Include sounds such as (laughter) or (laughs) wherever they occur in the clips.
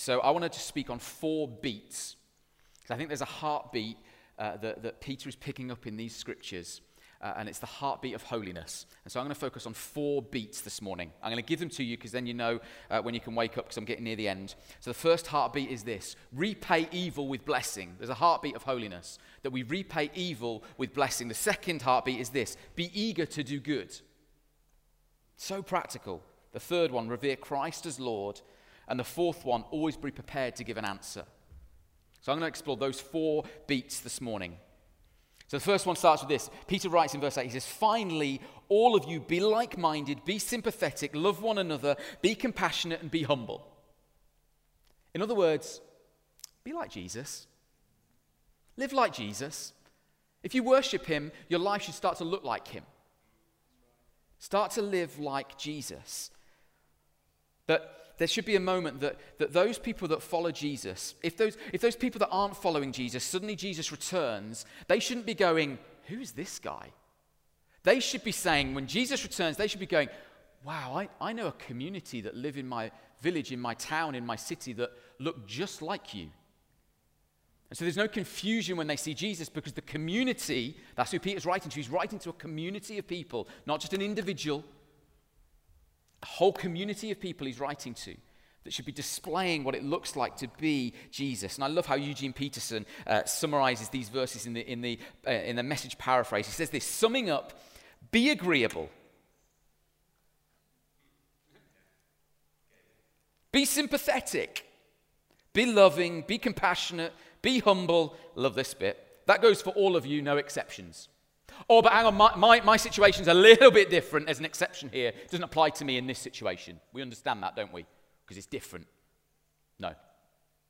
So I want to speak on four beats. Because I think there's a heartbeat uh, that, that Peter is picking up in these scriptures uh, and it's the heartbeat of holiness. And so I'm going to focus on four beats this morning. I'm going to give them to you because then you know uh, when you can wake up because I'm getting near the end. So the first heartbeat is this repay evil with blessing. There's a heartbeat of holiness that we repay evil with blessing. The second heartbeat is this be eager to do good. So practical. The third one, revere Christ as Lord. And the fourth one, always be prepared to give an answer. So I'm going to explore those four beats this morning. So the first one starts with this. Peter writes in verse 8, he says, Finally, all of you be like minded, be sympathetic, love one another, be compassionate, and be humble. In other words, be like Jesus. Live like Jesus. If you worship him, your life should start to look like him. Start to live like Jesus. That there should be a moment that, that those people that follow Jesus, if those, if those people that aren't following Jesus, suddenly Jesus returns, they shouldn't be going, Who's this guy? They should be saying, when Jesus returns, they should be going, Wow, I, I know a community that live in my village, in my town, in my city that look just like you. And so there's no confusion when they see Jesus because the community, that's who Peter's writing to, he's writing to a community of people, not just an individual whole community of people he's writing to that should be displaying what it looks like to be Jesus. And I love how Eugene Peterson uh, summarizes these verses in the, in, the, uh, in the message paraphrase. He says this summing up, be agreeable, be sympathetic, be loving, be compassionate, be humble. Love this bit. That goes for all of you, no exceptions. Oh, but hang on, my, my, my situation's a little bit different. There's an exception here. It doesn't apply to me in this situation. We understand that, don't we? Because it's different. No.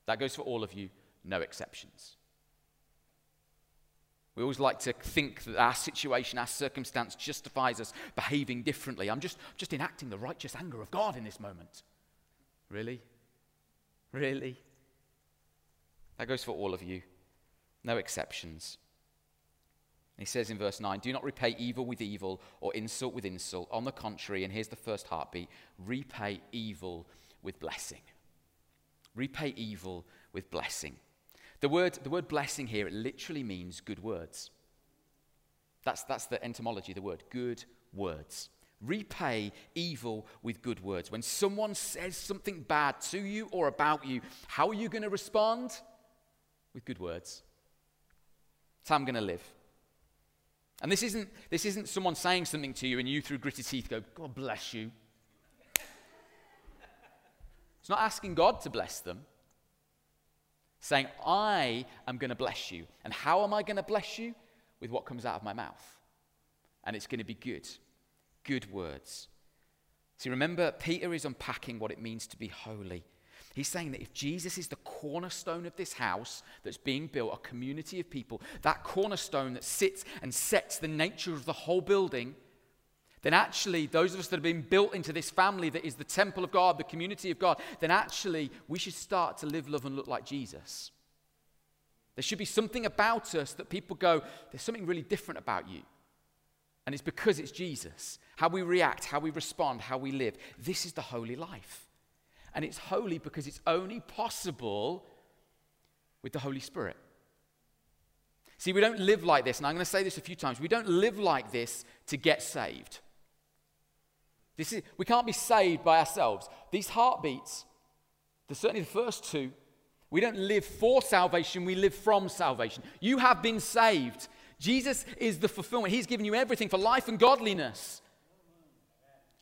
That goes for all of you, no exceptions. We always like to think that our situation, our circumstance justifies us behaving differently. I'm just, just enacting the righteous anger of God in this moment. Really? Really? That goes for all of you, no exceptions. He says in verse 9, Do not repay evil with evil or insult with insult. On the contrary, and here's the first heartbeat repay evil with blessing. Repay evil with blessing. The word, the word blessing here, it literally means good words. That's, that's the etymology of the word, good words. Repay evil with good words. When someone says something bad to you or about you, how are you going to respond? With good words. That's how I'm going to live. And this isn't, this isn't someone saying something to you and you, through gritted teeth, go, God bless you. It's not asking God to bless them. Saying, I am going to bless you. And how am I going to bless you? With what comes out of my mouth. And it's going to be good. Good words. See, remember, Peter is unpacking what it means to be holy. He's saying that if Jesus is the cornerstone of this house that's being built, a community of people, that cornerstone that sits and sets the nature of the whole building, then actually, those of us that have been built into this family that is the temple of God, the community of God, then actually we should start to live, love, and look like Jesus. There should be something about us that people go, there's something really different about you. And it's because it's Jesus. How we react, how we respond, how we live. This is the holy life. And it's holy because it's only possible with the Holy Spirit. See, we don't live like this, and I'm going to say this a few times. We don't live like this to get saved. This is, we can't be saved by ourselves. These heartbeats, the, certainly the first two, we don't live for salvation, we live from salvation. You have been saved. Jesus is the fulfillment. He's given you everything for life and godliness.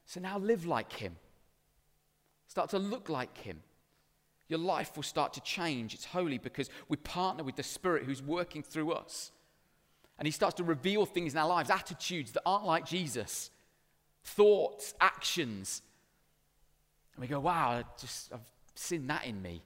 So now live like Him. Start to look like Him. Your life will start to change. It's holy because we partner with the Spirit who's working through us. And He starts to reveal things in our lives, attitudes that aren't like Jesus, thoughts, actions. And we go, wow, I just, I've seen that in me.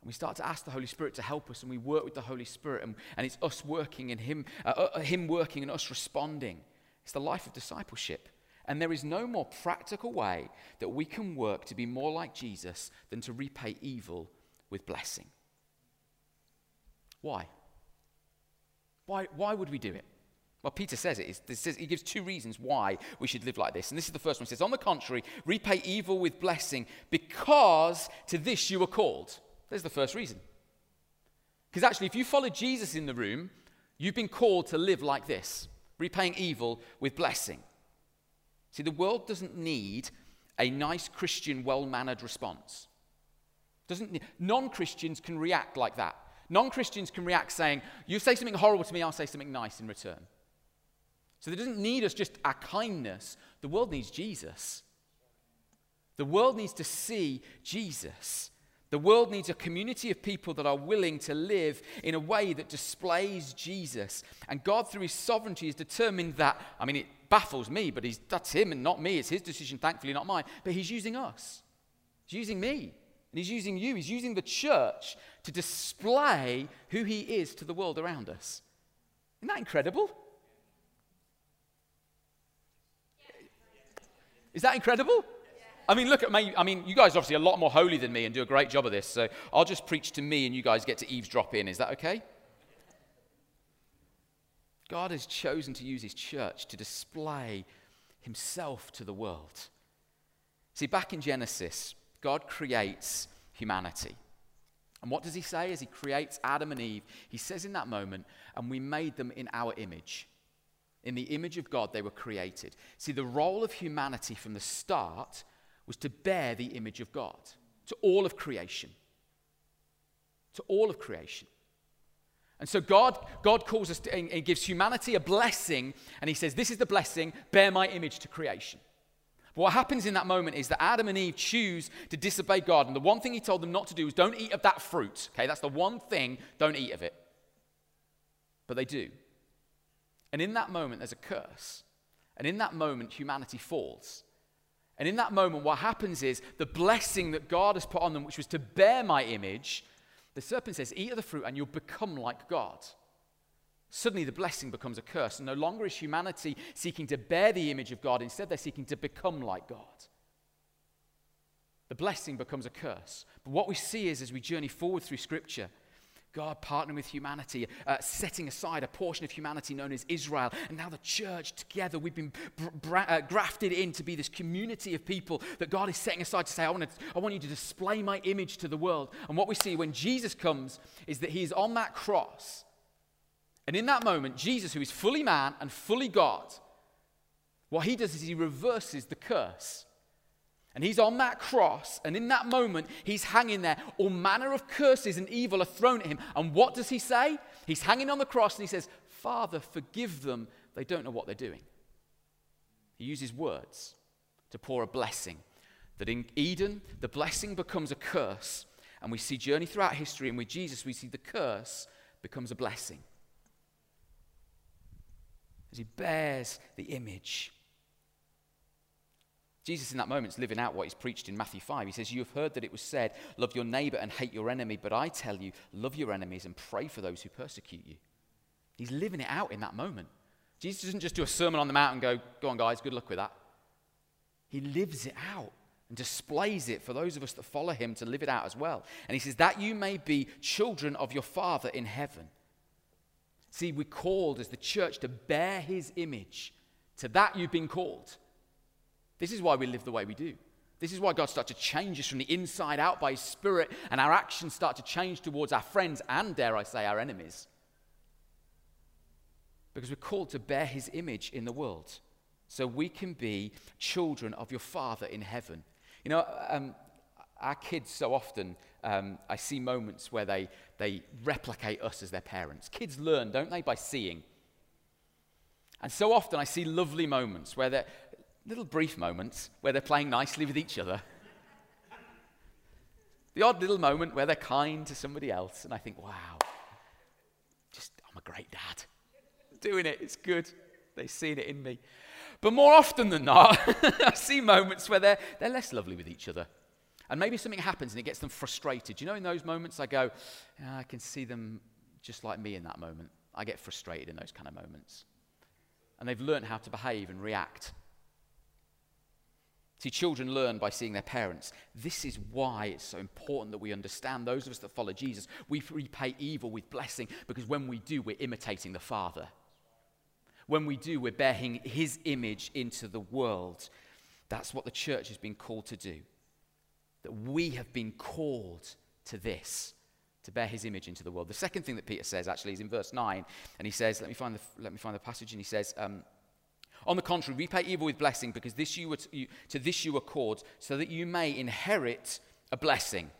And we start to ask the Holy Spirit to help us, and we work with the Holy Spirit, and, and it's us working and Him, uh, uh, Him working and us responding. It's the life of discipleship. And there is no more practical way that we can work to be more like Jesus than to repay evil with blessing. Why? Why, why would we do it? Well, Peter says it. says, he gives two reasons why we should live like this. And this is the first one. He says, On the contrary, repay evil with blessing because to this you were called. There's the first reason. Because actually, if you follow Jesus in the room, you've been called to live like this, repaying evil with blessing. See, the world doesn't need a nice Christian, well mannered response. Doesn't non-Christians can react like that. Non-Christians can react saying, "You say something horrible to me, I'll say something nice in return." So it doesn't need us just our kindness. The world needs Jesus. The world needs to see Jesus. The world needs a community of people that are willing to live in a way that displays Jesus. And God, through His sovereignty, has determined that. I mean, it baffles me, but he's, that's Him and not me. It's His decision, thankfully, not mine. But He's using us, He's using me, and He's using you. He's using the church to display who He is to the world around us. Isn't that incredible? Is that incredible? I mean, look at me. I mean, you guys are obviously a lot more holy than me and do a great job of this. So I'll just preach to me and you guys get to eavesdrop in. Is that okay? God has chosen to use his church to display himself to the world. See, back in Genesis, God creates humanity. And what does he say as he creates Adam and Eve? He says in that moment, and we made them in our image. In the image of God, they were created. See, the role of humanity from the start was to bear the image of God to all of creation. To all of creation. And so God, God calls us to, and, and gives humanity a blessing, and He says, This is the blessing, bear my image to creation. But what happens in that moment is that Adam and Eve choose to disobey God, and the one thing He told them not to do is don't eat of that fruit. Okay, that's the one thing, don't eat of it. But they do. And in that moment, there's a curse. And in that moment, humanity falls. And in that moment, what happens is the blessing that God has put on them, which was to bear my image, the serpent says, Eat of the fruit and you'll become like God. Suddenly, the blessing becomes a curse. And no longer is humanity seeking to bear the image of God, instead, they're seeking to become like God. The blessing becomes a curse. But what we see is, as we journey forward through Scripture, God partnering with humanity, uh, setting aside a portion of humanity known as Israel. And now the church together, we've been uh, grafted in to be this community of people that God is setting aside to say, I want, to, I want you to display my image to the world. And what we see when Jesus comes is that he is on that cross. And in that moment, Jesus, who is fully man and fully God, what he does is he reverses the curse. And he's on that cross, and in that moment, he's hanging there. All manner of curses and evil are thrown at him. And what does he say? He's hanging on the cross and he says, Father, forgive them. They don't know what they're doing. He uses words to pour a blessing. That in Eden, the blessing becomes a curse. And we see journey throughout history, and with Jesus, we see the curse becomes a blessing. As he bears the image Jesus, in that moment, is living out what he's preached in Matthew 5. He says, You have heard that it was said, Love your neighbor and hate your enemy, but I tell you, love your enemies and pray for those who persecute you. He's living it out in that moment. Jesus doesn't just do a sermon on the mountain and go, Go on, guys, good luck with that. He lives it out and displays it for those of us that follow him to live it out as well. And he says, That you may be children of your Father in heaven. See, we're called as the church to bear his image. To that you've been called. This is why we live the way we do. This is why God starts to change us from the inside out by His Spirit, and our actions start to change towards our friends and, dare I say, our enemies. Because we're called to bear His image in the world so we can be children of your Father in heaven. You know, um, our kids so often, um, I see moments where they, they replicate us as their parents. Kids learn, don't they, by seeing. And so often I see lovely moments where they're, little brief moments where they're playing nicely with each other. the odd little moment where they're kind to somebody else, and I think, wow, just, I'm a great dad. Doing it, it's good. They've seen it in me. But more often than not, (laughs) I see moments where they're, they're less lovely with each other. And maybe something happens and it gets them frustrated. You know, in those moments, I go, I can see them just like me in that moment. I get frustrated in those kind of moments. And they've learned how to behave and react See, children learn by seeing their parents. This is why it's so important that we understand, those of us that follow Jesus, we repay evil with blessing because when we do, we're imitating the Father. When we do, we're bearing His image into the world. That's what the church has been called to do. That we have been called to this, to bear his image into the world. The second thing that Peter says actually is in verse 9, and he says, let me find the, let me find the passage, and he says, um, on the contrary, repay evil with blessing, because this you, to, you, to this you accord, so that you may inherit a blessing.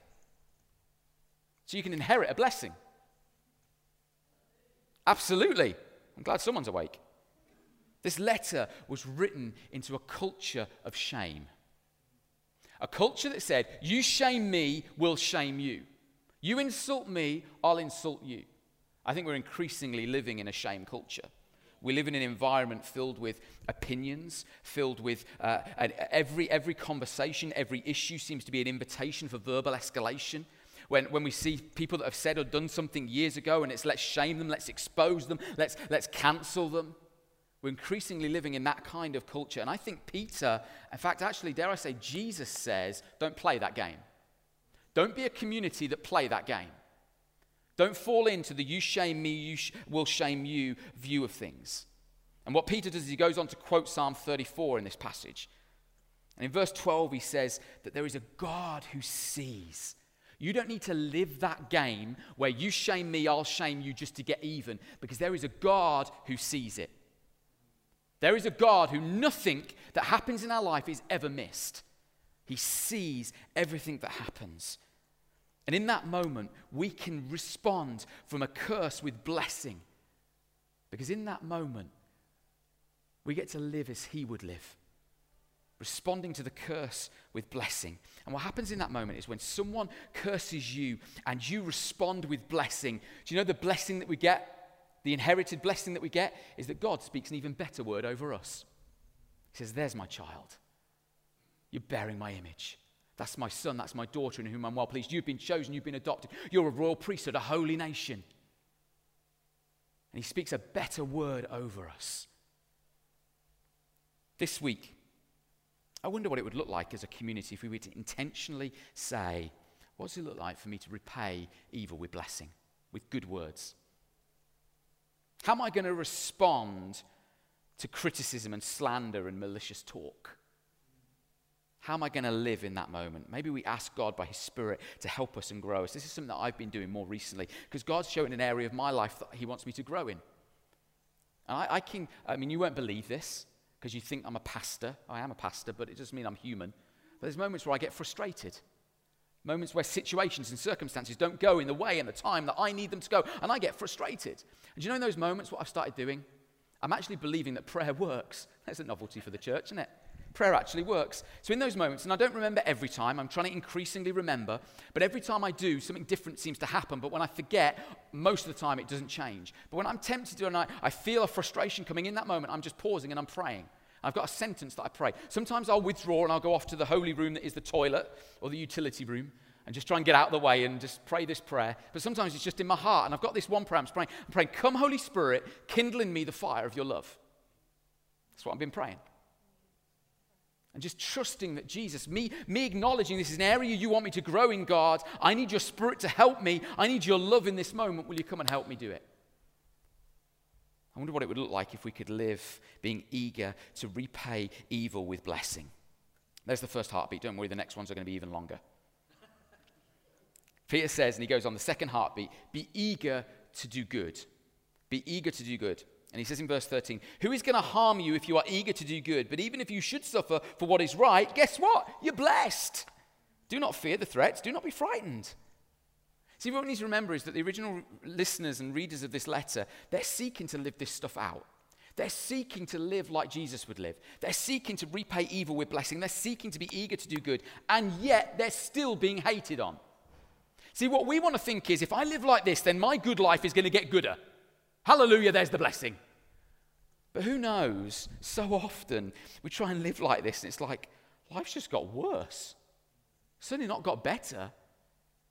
So you can inherit a blessing. Absolutely. I'm glad someone's awake. This letter was written into a culture of shame. A culture that said, You shame me, we'll shame you. You insult me, I'll insult you. I think we're increasingly living in a shame culture. We live in an environment filled with opinions, filled with uh, every, every conversation, every issue seems to be an invitation for verbal escalation. When, when we see people that have said or done something years ago and it's let's shame them, let's expose them, let's, let's cancel them. We're increasingly living in that kind of culture. And I think Peter, in fact, actually, dare I say, Jesus says, don't play that game. Don't be a community that play that game. Don't fall into the you shame me, you sh- will shame you view of things. And what Peter does is he goes on to quote Psalm 34 in this passage. And in verse 12, he says that there is a God who sees. You don't need to live that game where you shame me, I'll shame you just to get even, because there is a God who sees it. There is a God who nothing that happens in our life is ever missed. He sees everything that happens. And in that moment, we can respond from a curse with blessing. Because in that moment, we get to live as He would live, responding to the curse with blessing. And what happens in that moment is when someone curses you and you respond with blessing, do you know the blessing that we get? The inherited blessing that we get is that God speaks an even better word over us. He says, There's my child. You're bearing my image. That's my son, that's my daughter in whom I'm well pleased. You've been chosen, you've been adopted. You're a royal priesthood, a holy nation. And he speaks a better word over us. This week, I wonder what it would look like as a community if we were to intentionally say, What does it look like for me to repay evil with blessing, with good words? How am I going to respond to criticism and slander and malicious talk? How am I going to live in that moment? Maybe we ask God by His Spirit to help us and grow us. This is something that I've been doing more recently because God's showing an area of my life that He wants me to grow in. And I, I can, I mean, you won't believe this because you think I'm a pastor. I am a pastor, but it doesn't mean I'm human. But there's moments where I get frustrated. Moments where situations and circumstances don't go in the way and the time that I need them to go, and I get frustrated. And you know in those moments what I've started doing? I'm actually believing that prayer works. (laughs) That's a novelty for the church, isn't it? Prayer actually works. So in those moments, and I don't remember every time, I'm trying to increasingly remember, but every time I do, something different seems to happen. But when I forget, most of the time it doesn't change. But when I'm tempted to and I, I feel a frustration coming in that moment, I'm just pausing and I'm praying. I've got a sentence that I pray. Sometimes I'll withdraw and I'll go off to the holy room that is the toilet or the utility room and just try and get out of the way and just pray this prayer. But sometimes it's just in my heart. And I've got this one prayer I'm praying. I'm praying, Come, Holy Spirit, kindle in me the fire of your love. That's what I've been praying. And just trusting that Jesus, me, me acknowledging this is an area you want me to grow in, God. I need your spirit to help me. I need your love in this moment. Will you come and help me do it? I wonder what it would look like if we could live being eager to repay evil with blessing. There's the first heartbeat. Don't worry, the next ones are going to be even longer. Peter says, and he goes on the second heartbeat, be eager to do good. Be eager to do good. And he says in verse 13, Who is going to harm you if you are eager to do good? But even if you should suffer for what is right, guess what? You're blessed. Do not fear the threats, do not be frightened. See, what we need to remember is that the original listeners and readers of this letter, they're seeking to live this stuff out. They're seeking to live like Jesus would live. They're seeking to repay evil with blessing. They're seeking to be eager to do good. And yet, they're still being hated on. See, what we want to think is if I live like this, then my good life is going to get gooder. Hallelujah, there's the blessing. But who knows? So often we try and live like this, and it's like life's just got worse. Certainly not got better.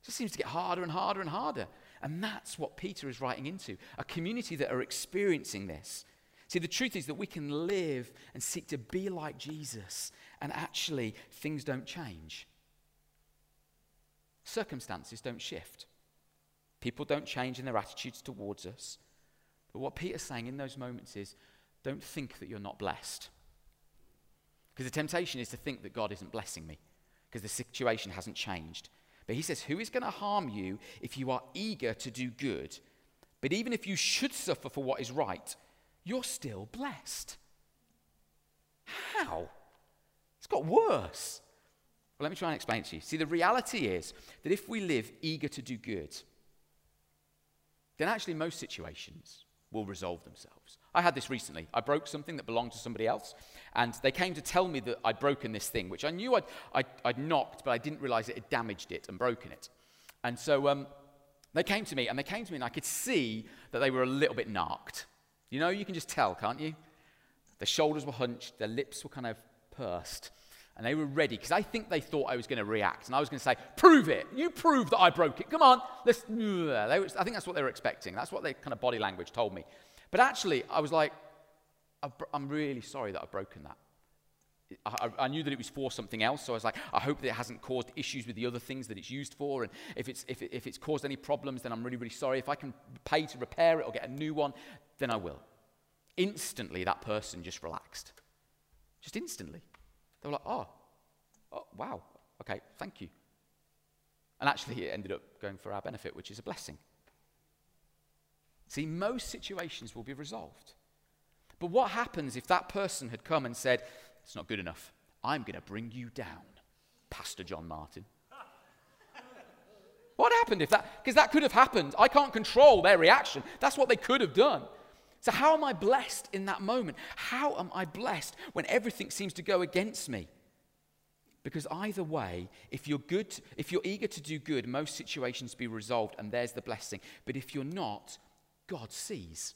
It just seems to get harder and harder and harder. And that's what Peter is writing into a community that are experiencing this. See, the truth is that we can live and seek to be like Jesus, and actually, things don't change. Circumstances don't shift. People don't change in their attitudes towards us. But what Peter's saying in those moments is don't think that you're not blessed. Because the temptation is to think that God isn't blessing me because the situation hasn't changed. But he says, Who is going to harm you if you are eager to do good? But even if you should suffer for what is right, you're still blessed. How? It's got worse. Well, let me try and explain to you. See, the reality is that if we live eager to do good, then actually most situations will resolve themselves. I had this recently. I broke something that belonged to somebody else, and they came to tell me that I'd broken this thing, which I knew I'd, I'd, I'd knocked, but I didn't realize it had damaged it and broken it. And so um, they came to me, and they came to me, and I could see that they were a little bit narked. You know, you can just tell, can't you? Their shoulders were hunched, their lips were kind of pursed. And they were ready because I think they thought I was going to react. And I was going to say, Prove it. You prove that I broke it. Come on. Let's. I think that's what they were expecting. That's what their kind of body language told me. But actually, I was like, I'm really sorry that I've broken that. I, I, knew that it was for something else, so I was like, I hope that it hasn't caused issues with the other things that it's used for. And if it's, if, it, if it's caused any problems, then I'm really, really sorry. If I can pay to repair it or get a new one, then I will. Instantly, that person just relaxed. Just instantly. They were like, oh, oh, wow, okay, thank you. And actually, it ended up going for our benefit, which is a blessing. See, most situations will be resolved. But what happens if that person had come and said, It's not good enough. I'm going to bring you down, Pastor John Martin? what happened if that? Because that could have happened. I can't control their reaction. That's what they could have done. So, how am I blessed in that moment? How am I blessed when everything seems to go against me? Because either way, if you're good, if you're eager to do good, most situations be resolved and there's the blessing. But if you're not, God sees.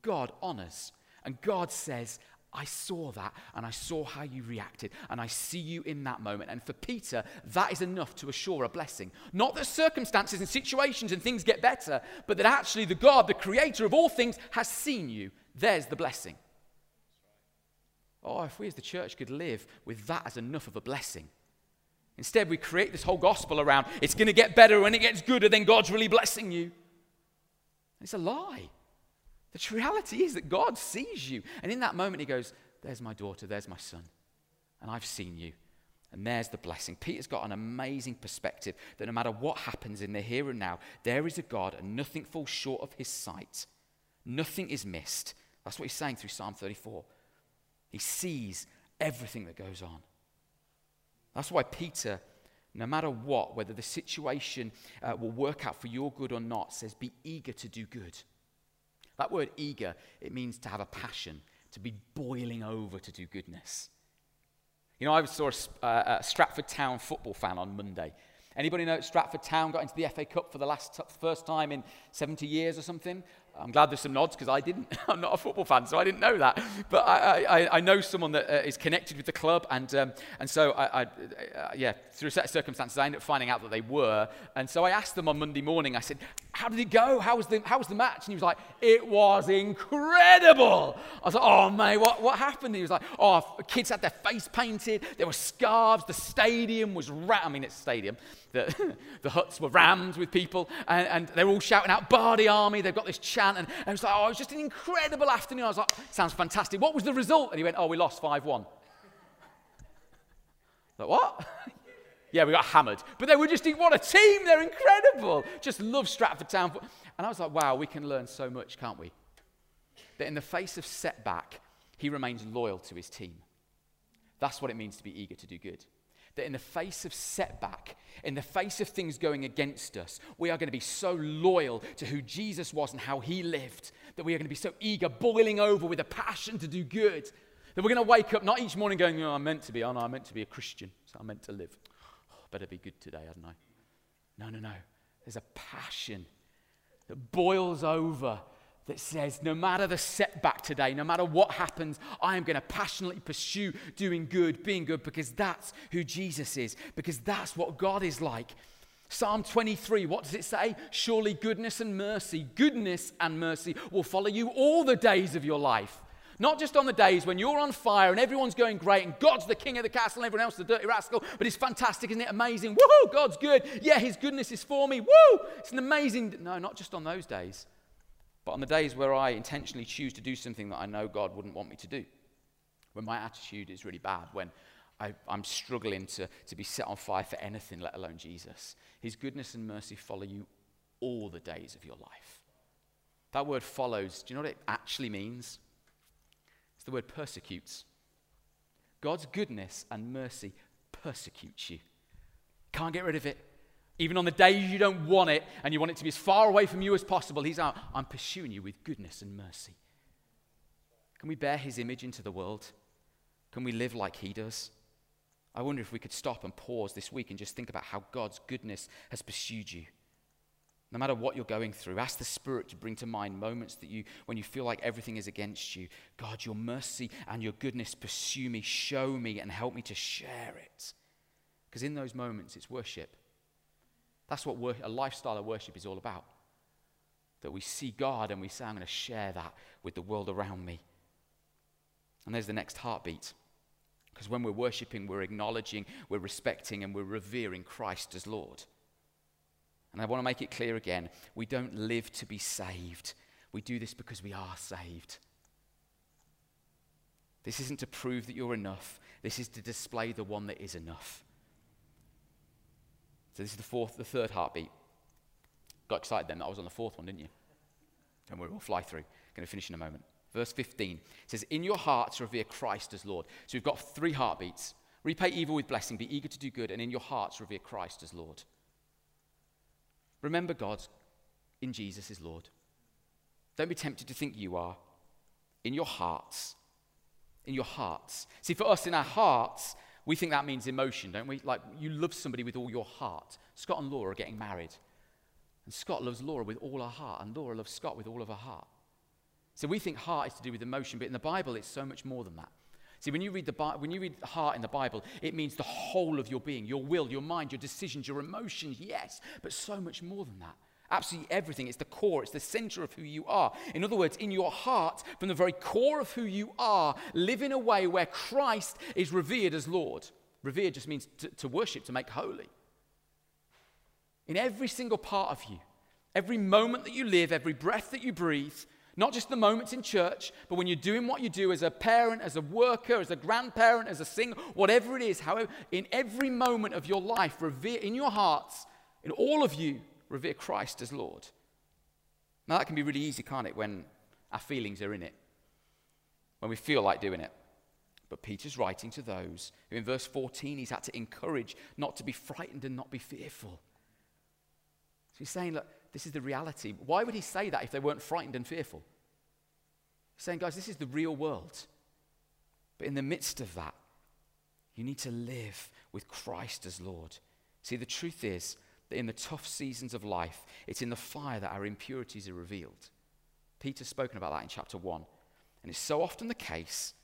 God honors. And God says, I saw that and I saw how you reacted and I see you in that moment. And for Peter, that is enough to assure a blessing. Not that circumstances and situations and things get better, but that actually the God, the creator of all things, has seen you. There's the blessing. Oh, if we as the church could live with that as enough of a blessing. Instead, we create this whole gospel around it's going to get better when it gets gooder, then God's really blessing you. It's a lie. The reality is that God sees you. And in that moment, He goes, There's my daughter, there's my son. And I've seen you. And there's the blessing. Peter's got an amazing perspective that no matter what happens in the here and now, there is a God and nothing falls short of his sight. Nothing is missed. That's what he's saying through Psalm 34. He sees everything that goes on. That's why Peter, no matter what, whether the situation uh, will work out for your good or not, says, Be eager to do good. That word eager, it means to have a passion, to be boiling over to do goodness. You know, I saw a, uh, a Stratford Town football fan on Monday. Anybody know Stratford Town got into the FA Cup for the last first time in 70 years or something? I'm glad there's some nods because I didn't. (laughs) I'm not a football fan, so I didn't know that. But I, I, I know someone that uh, is connected with the club, and, um, and so I, I uh, yeah, through a set of circumstances, I ended up finding out that they were. And so I asked them on Monday morning. I said, "How did it go? How was the How was the match?" And he was like, "It was incredible." I was like, "Oh mate, what what happened?" he was like, "Oh, kids had their face painted. There were scarves. The stadium was ra- I mean, it's stadium. The, (laughs) the huts were rammed with people, and, and they were all shouting out, Bardi Army. They've got this chant. And I was like, oh, it was just an incredible afternoon. I was like, sounds fantastic. What was the result? And he went, oh, we lost 5 1. (laughs) Like, what? (laughs) yeah, we got hammered. But they were just, what a team. They're incredible. Just love Stratford Town. And I was like, wow, we can learn so much, can't we? That in the face of setback, he remains loyal to his team. That's what it means to be eager to do good that in the face of setback, in the face of things going against us, we are going to be so loyal to who Jesus was and how he lived that we are going to be so eager, boiling over with a passion to do good, that we're going to wake up not each morning going, oh, I'm meant to be, oh no, I'm meant to be a Christian, so I'm meant to live. Oh, better be good today, hadn't I? No, no, no. There's a passion that boils over that says, no matter the setback today, no matter what happens, I am going to passionately pursue doing good, being good, because that's who Jesus is, because that's what God is like. Psalm 23, what does it say? Surely goodness and mercy, goodness and mercy will follow you all the days of your life. Not just on the days when you're on fire and everyone's going great and God's the king of the castle and everyone else the dirty rascal, but it's fantastic, isn't it? Amazing. Woohoo, God's good. Yeah, his goodness is for me. Woo! It's an amazing. No, not just on those days. But on the days where I intentionally choose to do something that I know God wouldn't want me to do, when my attitude is really bad, when I, am struggling to, to be set on fire for anything, let alone Jesus. His goodness and mercy follow you all the days of your life. That word follows, do you know what it actually means? It's the word persecutes. God's goodness and mercy persecutes you. Can't get rid of it. Even on the days you don't want it and you want it to be as far away from you as possible, He's out. I'm pursuing you with goodness and mercy. Can we bear His image into the world? Can we live like He does? I wonder if we could stop and pause this week and just think about how God's goodness has pursued you. No matter what you're going through, ask the Spirit to bring to mind moments that you, when you feel like everything is against you. God, your mercy and your goodness pursue me, show me, and help me to share it. Because in those moments, it's worship. That's what a lifestyle of worship is all about. That we see God and we say, I'm going to share that with the world around me. And there's the next heartbeat. Because when we're worshiping, we're acknowledging, we're respecting, and we're revering Christ as Lord. And I want to make it clear again we don't live to be saved, we do this because we are saved. This isn't to prove that you're enough, this is to display the one that is enough. So this is the fourth, the third heartbeat. Got excited then that I was on the fourth one, didn't you? And we'll fly through. Going to finish in a moment. Verse 15 says, In your hearts revere Christ as Lord. So we've got three heartbeats. Repay evil with blessing, be eager to do good, and in your hearts revere Christ as Lord. Remember God in Jesus is Lord. Don't be tempted to think you are. In your hearts. In your hearts. See, for us, in our hearts, we think that means emotion, don't we? Like you love somebody with all your heart. Scott and Laura are getting married. And Scott loves Laura with all her heart, and Laura loves Scott with all of her heart. So we think heart is to do with emotion, but in the Bible, it's so much more than that. See, when you read the when you read heart in the Bible, it means the whole of your being, your will, your mind, your decisions, your emotions, yes, but so much more than that. Absolutely everything. It's the core, it's the center of who you are. In other words, in your heart, from the very core of who you are, live in a way where Christ is revered as Lord. Revered just means to, to worship, to make holy. In every single part of you, every moment that you live, every breath that you breathe, not just the moments in church, but when you're doing what you do as a parent, as a worker, as a grandparent, as a singer, whatever it is, however, in every moment of your life, revere in your hearts, in all of you, revere Christ as Lord. Now, that can be really easy, can't it, when our feelings are in it, when we feel like doing it. But Peter's writing to those who, in verse 14, he's had to encourage not to be frightened and not be fearful. So he's saying, look, this is the reality. Why would he say that if they weren't frightened and fearful? He's saying, guys, this is the real world. But in the midst of that, you need to live with Christ as Lord. See, the truth is that in the tough seasons of life, it's in the fire that our impurities are revealed. Peter's spoken about that in chapter 1. And it's so often the case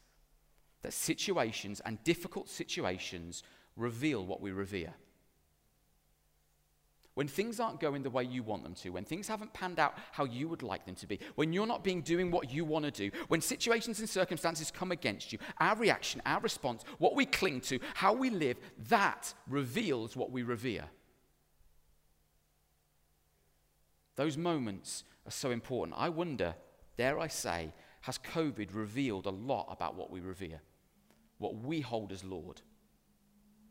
that situations and difficult situations reveal what we revere. When things aren't going the way you want them to, when things haven't panned out how you would like them to be, when you're not being doing what you want to do, when situations and circumstances come against you, our reaction, our response, what we cling to, how we live, that reveals what we revere. Those moments are so important. I wonder, dare I say, has COVID revealed a lot about what we revere, what we hold as Lord?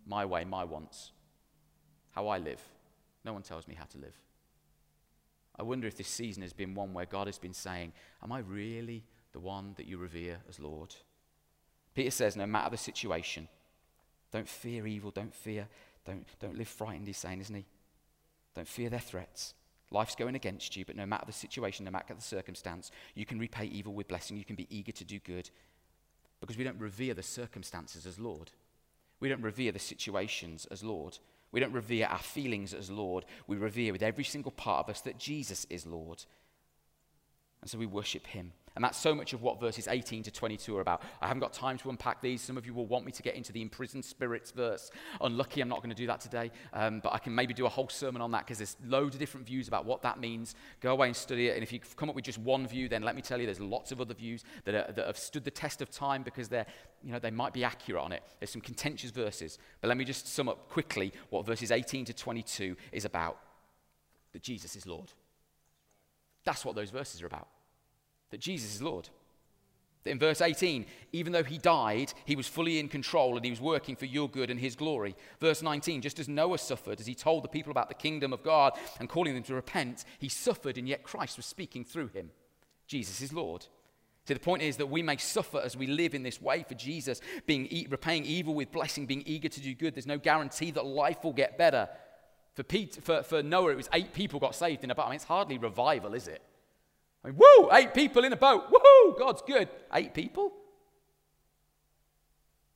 My way, my wants, how I live. No one tells me how to live. I wonder if this season has been one where God has been saying, Am I really the one that you revere as Lord? Peter says, No matter the situation, don't fear evil, don't fear, don't, don't live frightened, he's saying, isn't he? Don't fear their threats. Life's going against you, but no matter the situation, no matter the circumstance, you can repay evil with blessing. You can be eager to do good. Because we don't revere the circumstances as Lord. We don't revere the situations as Lord. We don't revere our feelings as Lord. We revere with every single part of us that Jesus is Lord. And so we worship him. And that's so much of what verses 18 to 22 are about. I haven't got time to unpack these. Some of you will want me to get into the imprisoned spirits verse. Unlucky, I'm not going to do that today. Um, but I can maybe do a whole sermon on that because there's loads of different views about what that means. Go away and study it. And if you come up with just one view, then let me tell you there's lots of other views that, are, that have stood the test of time because they're, you know, they might be accurate on it. There's some contentious verses. But let me just sum up quickly what verses 18 to 22 is about that Jesus is Lord. That's what those verses are about that Jesus is Lord. In verse 18, even though he died, he was fully in control and he was working for your good and his glory. Verse 19, just as Noah suffered, as he told the people about the kingdom of God and calling them to repent, he suffered and yet Christ was speaking through him. Jesus is Lord. See, the point is that we may suffer as we live in this way for Jesus, being repaying evil with blessing, being eager to do good. There's no guarantee that life will get better. For, for, for Noah, it was eight people got saved in a boat. I mean, it's hardly revival, is it? I mean, woo, eight people in a boat. Woohoo, God's good. Eight people?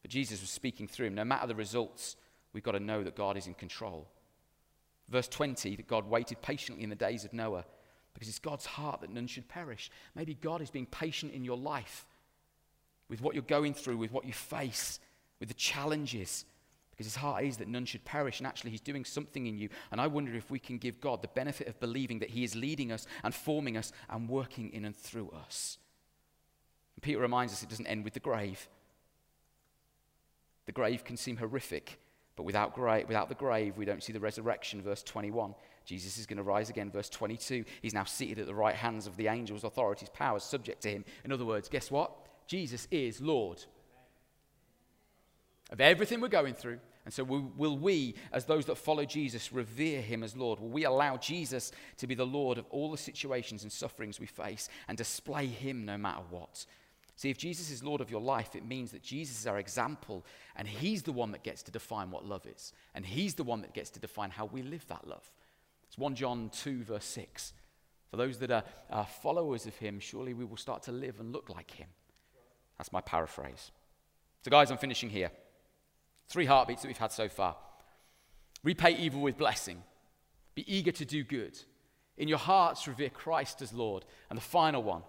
But Jesus was speaking through him. No matter the results, we've got to know that God is in control. Verse 20, that God waited patiently in the days of Noah because it's God's heart that none should perish. Maybe God is being patient in your life with what you're going through, with what you face, with the challenges because his heart is that none should perish, and actually, he's doing something in you. And I wonder if we can give God the benefit of believing that he is leading us and forming us and working in and through us. And Peter reminds us it doesn't end with the grave. The grave can seem horrific, but without, gra- without the grave, we don't see the resurrection. Verse 21. Jesus is going to rise again. Verse 22. He's now seated at the right hands of the angels, authorities, powers subject to him. In other words, guess what? Jesus is Lord of everything we're going through. And so, will, we, as those that follow Jesus, revere him as Lord? Will we allow Jesus to be the Lord of all the situations and sufferings we face and display him no matter what? See, if Jesus is Lord of your life, it means that Jesus is our example, and he's the one that gets to define what love is, and he's the one that gets to define how we live that love. It's 1 John 2, verse 6. For those that are, are followers of him, surely we will start to live and look like him. That's my paraphrase. So, guys, I'm finishing here. Three heartbeats that we've had so far. Repay evil with blessing. Be eager to do good. In your hearts, revere Christ as Lord. And the final one,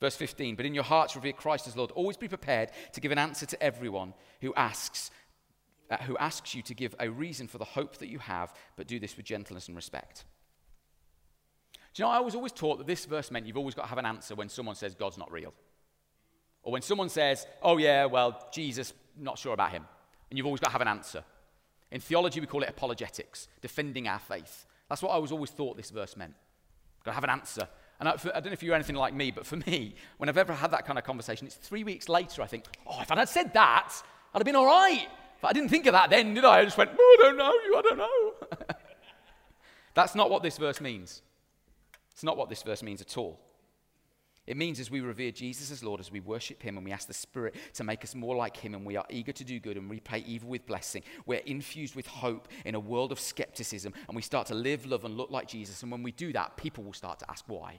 verse 15. But in your hearts, revere Christ as Lord. Always be prepared to give an answer to everyone who asks, uh, who asks you to give a reason for the hope that you have, but do this with gentleness and respect. Do you know, I was always taught that this verse meant you've always got to have an answer when someone says God's not real. Or when someone says, oh, yeah, well, Jesus not sure about him. And you've always got to have an answer. In theology, we call it apologetics, defending our faith. That's what I was always thought this verse meant. Got to have an answer. And I, for, I, don't know if you're anything like me, but for (laughs) me, when I've ever had that kind of conversation, it's three weeks later I think, oh, if I'd had said that, I'd have been all right. But I didn't think of that then, did I? I just went, oh, I don't know you, I don't know. (laughs) That's not what this verse means. It's not what this verse means at all. It means as we revere Jesus as Lord, as we worship Him and we ask the Spirit to make us more like Him and we are eager to do good and repay evil with blessing, we're infused with hope in a world of skepticism and we start to live, love, and look like Jesus. And when we do that, people will start to ask why.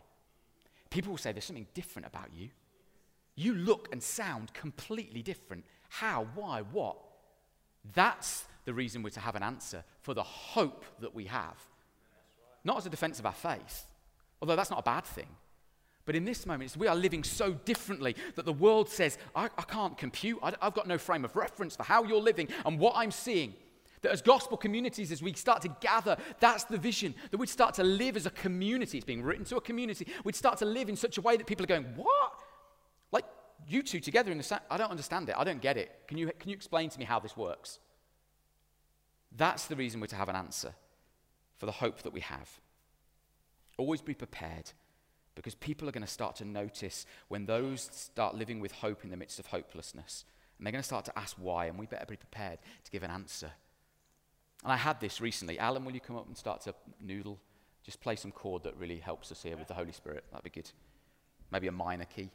People will say, There's something different about you. You look and sound completely different. How? Why? What? That's the reason we're to have an answer for the hope that we have. Not as a defense of our faith, although that's not a bad thing. But in this moment, we are living so differently that the world says, I, I can't compute. I, I've got no frame of reference for how you're living and what I'm seeing. That as gospel communities, as we start to gather, that's the vision. That we'd start to live as a community. It's being written to a community. We'd start to live in such a way that people are going, What? Like you two together in the same. I don't understand it. I don't get it. Can you, can you explain to me how this works? That's the reason we're to have an answer for the hope that we have. Always be prepared because people are going to start to notice when those start living with hope in the midst of hopelessness. And they're going to start to ask why, and we better be prepared to give an answer. And I had this recently. Alan, will you come up and start to noodle? Just play some chord that really helps us here with the Holy Spirit. That'd be good. Maybe a minor key.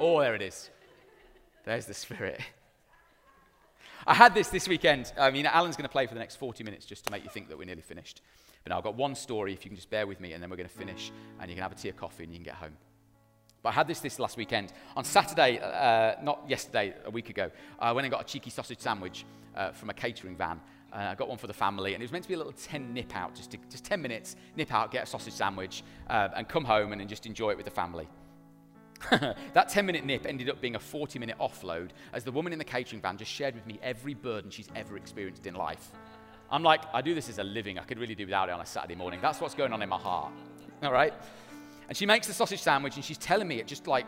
Oh, there it is. There's the Spirit. I had this this weekend. I mean, Alan's going to play for the next 40 minutes just to make you think that we're nearly finished. But now I've got one story, if you can just bear with me, and then we're going to finish, and you can have a tea of coffee and you can get home. But I had this this last weekend. On Saturday, uh, not yesterday, a week ago, I went and got a cheeky sausage sandwich uh, from a catering van. Uh, I got one for the family, and it was meant to be a little 10 nip out, just, to, just 10 minutes, nip out, get a sausage sandwich, uh, and come home and then just enjoy it with the family. (laughs) that 10 minute nip ended up being a 40 minute offload as the woman in the catering van just shared with me every burden she's ever experienced in life. I'm like, I do this as a living. I could really do without it on a Saturday morning. That's what's going on in my heart. All right? And she makes the sausage sandwich and she's telling me it just like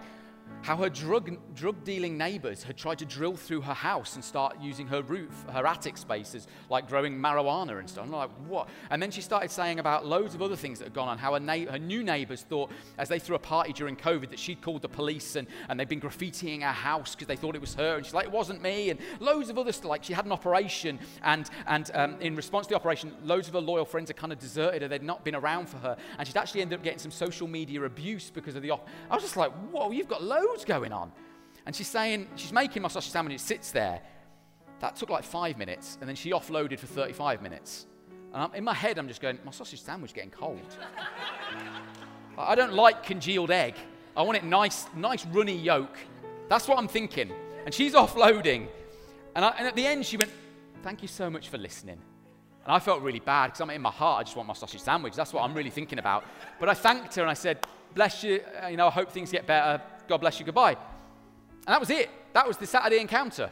how her drug, drug dealing neighbors had tried to drill through her house and start using her roof, her attic spaces, like growing marijuana and stuff. I'm like, what? And then she started saying about loads of other things that had gone on, how her, na- her new neighbors thought, as they threw a party during COVID, that she'd called the police and, and they'd been graffitiing her house because they thought it was her. And she's like, it wasn't me. And loads of other stuff, like she had an operation, and, and um, in response to the operation, loads of her loyal friends had kind of deserted her. They'd not been around for her. And she'd actually ended up getting some social media abuse because of the op- I was just like, whoa, you've got loads loads going on. And she's saying, she's making my sausage sandwich, it sits there. That took like five minutes, and then she offloaded for 35 minutes. And I'm, in my head, I'm just going, my sausage sandwich getting cold. (laughs) I don't like congealed egg. I want it nice, nice runny yolk. That's what I'm thinking. And she's offloading. And, I, and at the end, she went, Thank you so much for listening. And I felt really bad because I'm in my heart, I just want my sausage sandwich. That's what I'm really thinking about. But I thanked her and I said, Bless you. Uh, you know, I hope things get better. God bless you. Goodbye. And that was it. That was the Saturday encounter.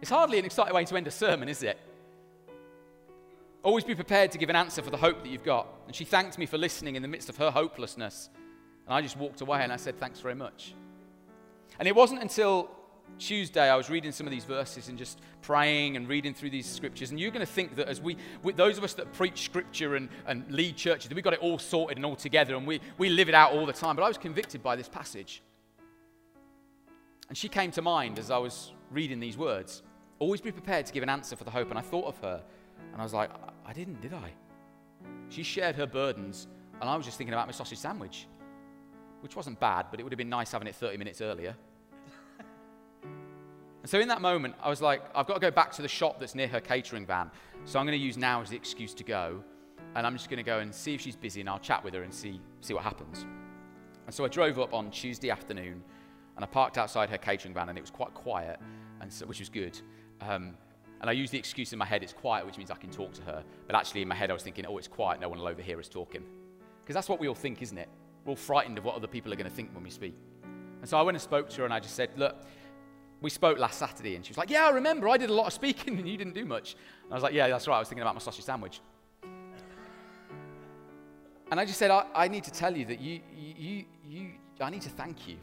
It's hardly an exciting way to end a sermon, is it? Always be prepared to give an answer for the hope that you've got. And she thanked me for listening in the midst of her hopelessness. And I just walked away and I said, Thanks very much. And it wasn't until Tuesday, I was reading some of these verses and just praying and reading through these scriptures. And you're going to think that as we, we, those of us that preach scripture and, and lead churches, that we've got it all sorted and all together and we, we live it out all the time. But I was convicted by this passage. And she came to mind as I was reading these words. Always be prepared to give an answer for the hope. And I thought of her and I was like, I didn't, did I? She shared her burdens and I was just thinking about my sausage sandwich, which wasn't bad, but it would have been nice having it 30 minutes earlier. And so in that moment, I was like, I've got to go back to the shop that's near her catering van. So I'm going to use now as the excuse to go. And I'm just going to go and see if she's busy and I'll chat with her and see, see what happens. And so I drove up on Tuesday afternoon and I parked outside her catering van and it was quite quiet, and so, which was good. Um, and I used the excuse in my head, it's quiet, which means I can talk to her. But actually, in my head, I was thinking, oh, it's quiet, no one will overhear us talking. Because that's what we all think, isn't it? We're all frightened of what other people are going to think when we speak. And so I went and spoke to her and I just said, look, we spoke last Saturday, and she was like, Yeah, I remember. I did a lot of speaking, and you didn't do much. And I was like, Yeah, that's right. I was thinking about my sausage sandwich. And I just said, I, I need to tell you that you, you, you, I need to thank you.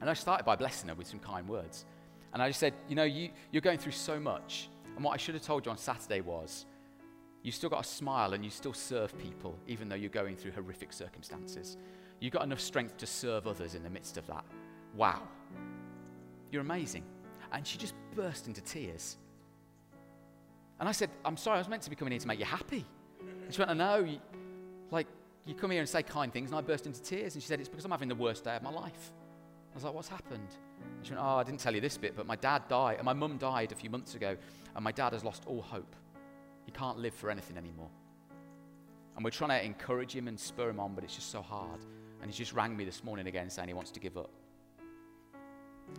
And I started by blessing her with some kind words. And I just said, You know, you, you're going through so much. And what I should have told you on Saturday was, you still got a smile and you still serve people, even though you're going through horrific circumstances. You've got enough strength to serve others in the midst of that. Wow. You're amazing. And she just burst into tears. And I said, I'm sorry, I was meant to be coming here to make you happy. And she went, I know. You, like, you come here and say kind things. And I burst into tears. And she said, It's because I'm having the worst day of my life. I was like, What's happened? And she went, Oh, I didn't tell you this bit, but my dad died. And my mum died a few months ago. And my dad has lost all hope. He can't live for anything anymore. And we're trying to encourage him and spur him on, but it's just so hard. And he just rang me this morning again saying he wants to give up.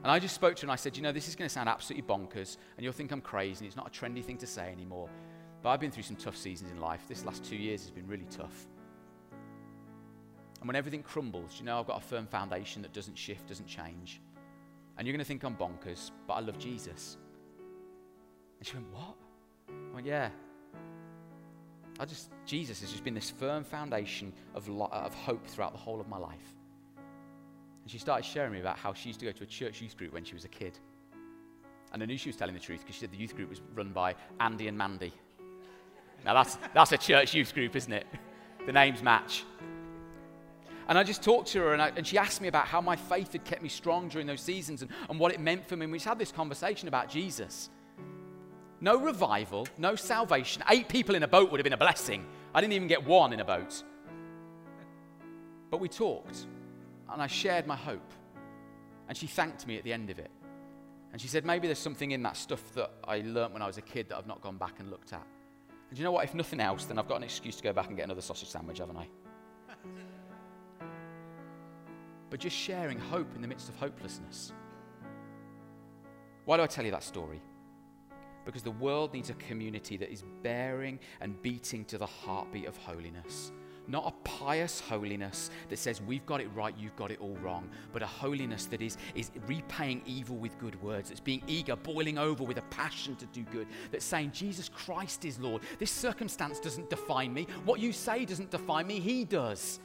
And I just spoke to her and I said, You know, this is going to sound absolutely bonkers, and you'll think I'm crazy, and it's not a trendy thing to say anymore. But I've been through some tough seasons in life. This last two years has been really tough. And when everything crumbles, you know, I've got a firm foundation that doesn't shift, doesn't change. And you're going to think I'm bonkers, but I love Jesus. And she went, What? I went, Yeah. I just, Jesus has just been this firm foundation of, of hope throughout the whole of my life. And she started sharing me about how she used to go to a church youth group when she was a kid. And I knew she was telling the truth because she said the youth group was run by Andy and Mandy. Now that's, that's a church youth group, isn't it? The names match. And I just talked to her, and, I, and, she asked me about how my faith had kept me strong during those seasons and, and what it meant for me. And we just had this conversation about Jesus. No revival, no salvation. Eight people in a boat would have been a blessing. I didn't even get one in a boat. But we talked and I shared my hope. And she thanked me at the end of it. And she said, maybe there's something in that stuff that I learnt when I was a kid that I've not gone back and looked at. And you know what? If nothing else, then I've got an excuse to go back and get another sausage sandwich, haven't I? (laughs) but just sharing hope in the midst of hopelessness. Why do I tell you that story? Because the world needs a community that is bearing and beating to the heartbeat of holiness. Not a pious holiness that says we've got it right, you've got it all wrong, but a holiness that is, is repaying evil with good words, that's being eager, boiling over with a passion to do good, that's saying, Jesus Christ is Lord. This circumstance doesn't define me. What you say doesn't define me, He does.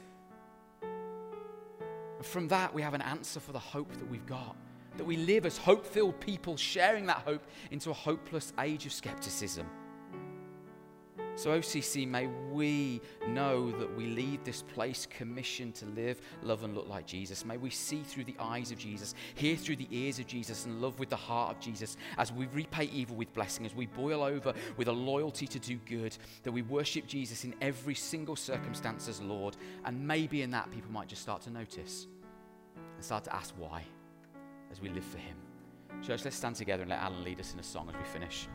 From that, we have an answer for the hope that we've got. That we live as hope filled people, sharing that hope into a hopeless age of skepticism. So, OCC, may we know that we leave this place commissioned to live, love, and look like Jesus. May we see through the eyes of Jesus, hear through the ears of Jesus, and love with the heart of Jesus as we repay evil with blessing, as we boil over with a loyalty to do good, that we worship Jesus in every single circumstance as Lord. And maybe in that, people might just start to notice and start to ask why as we live for Him. Church, let's stand together and let Alan lead us in a song as we finish.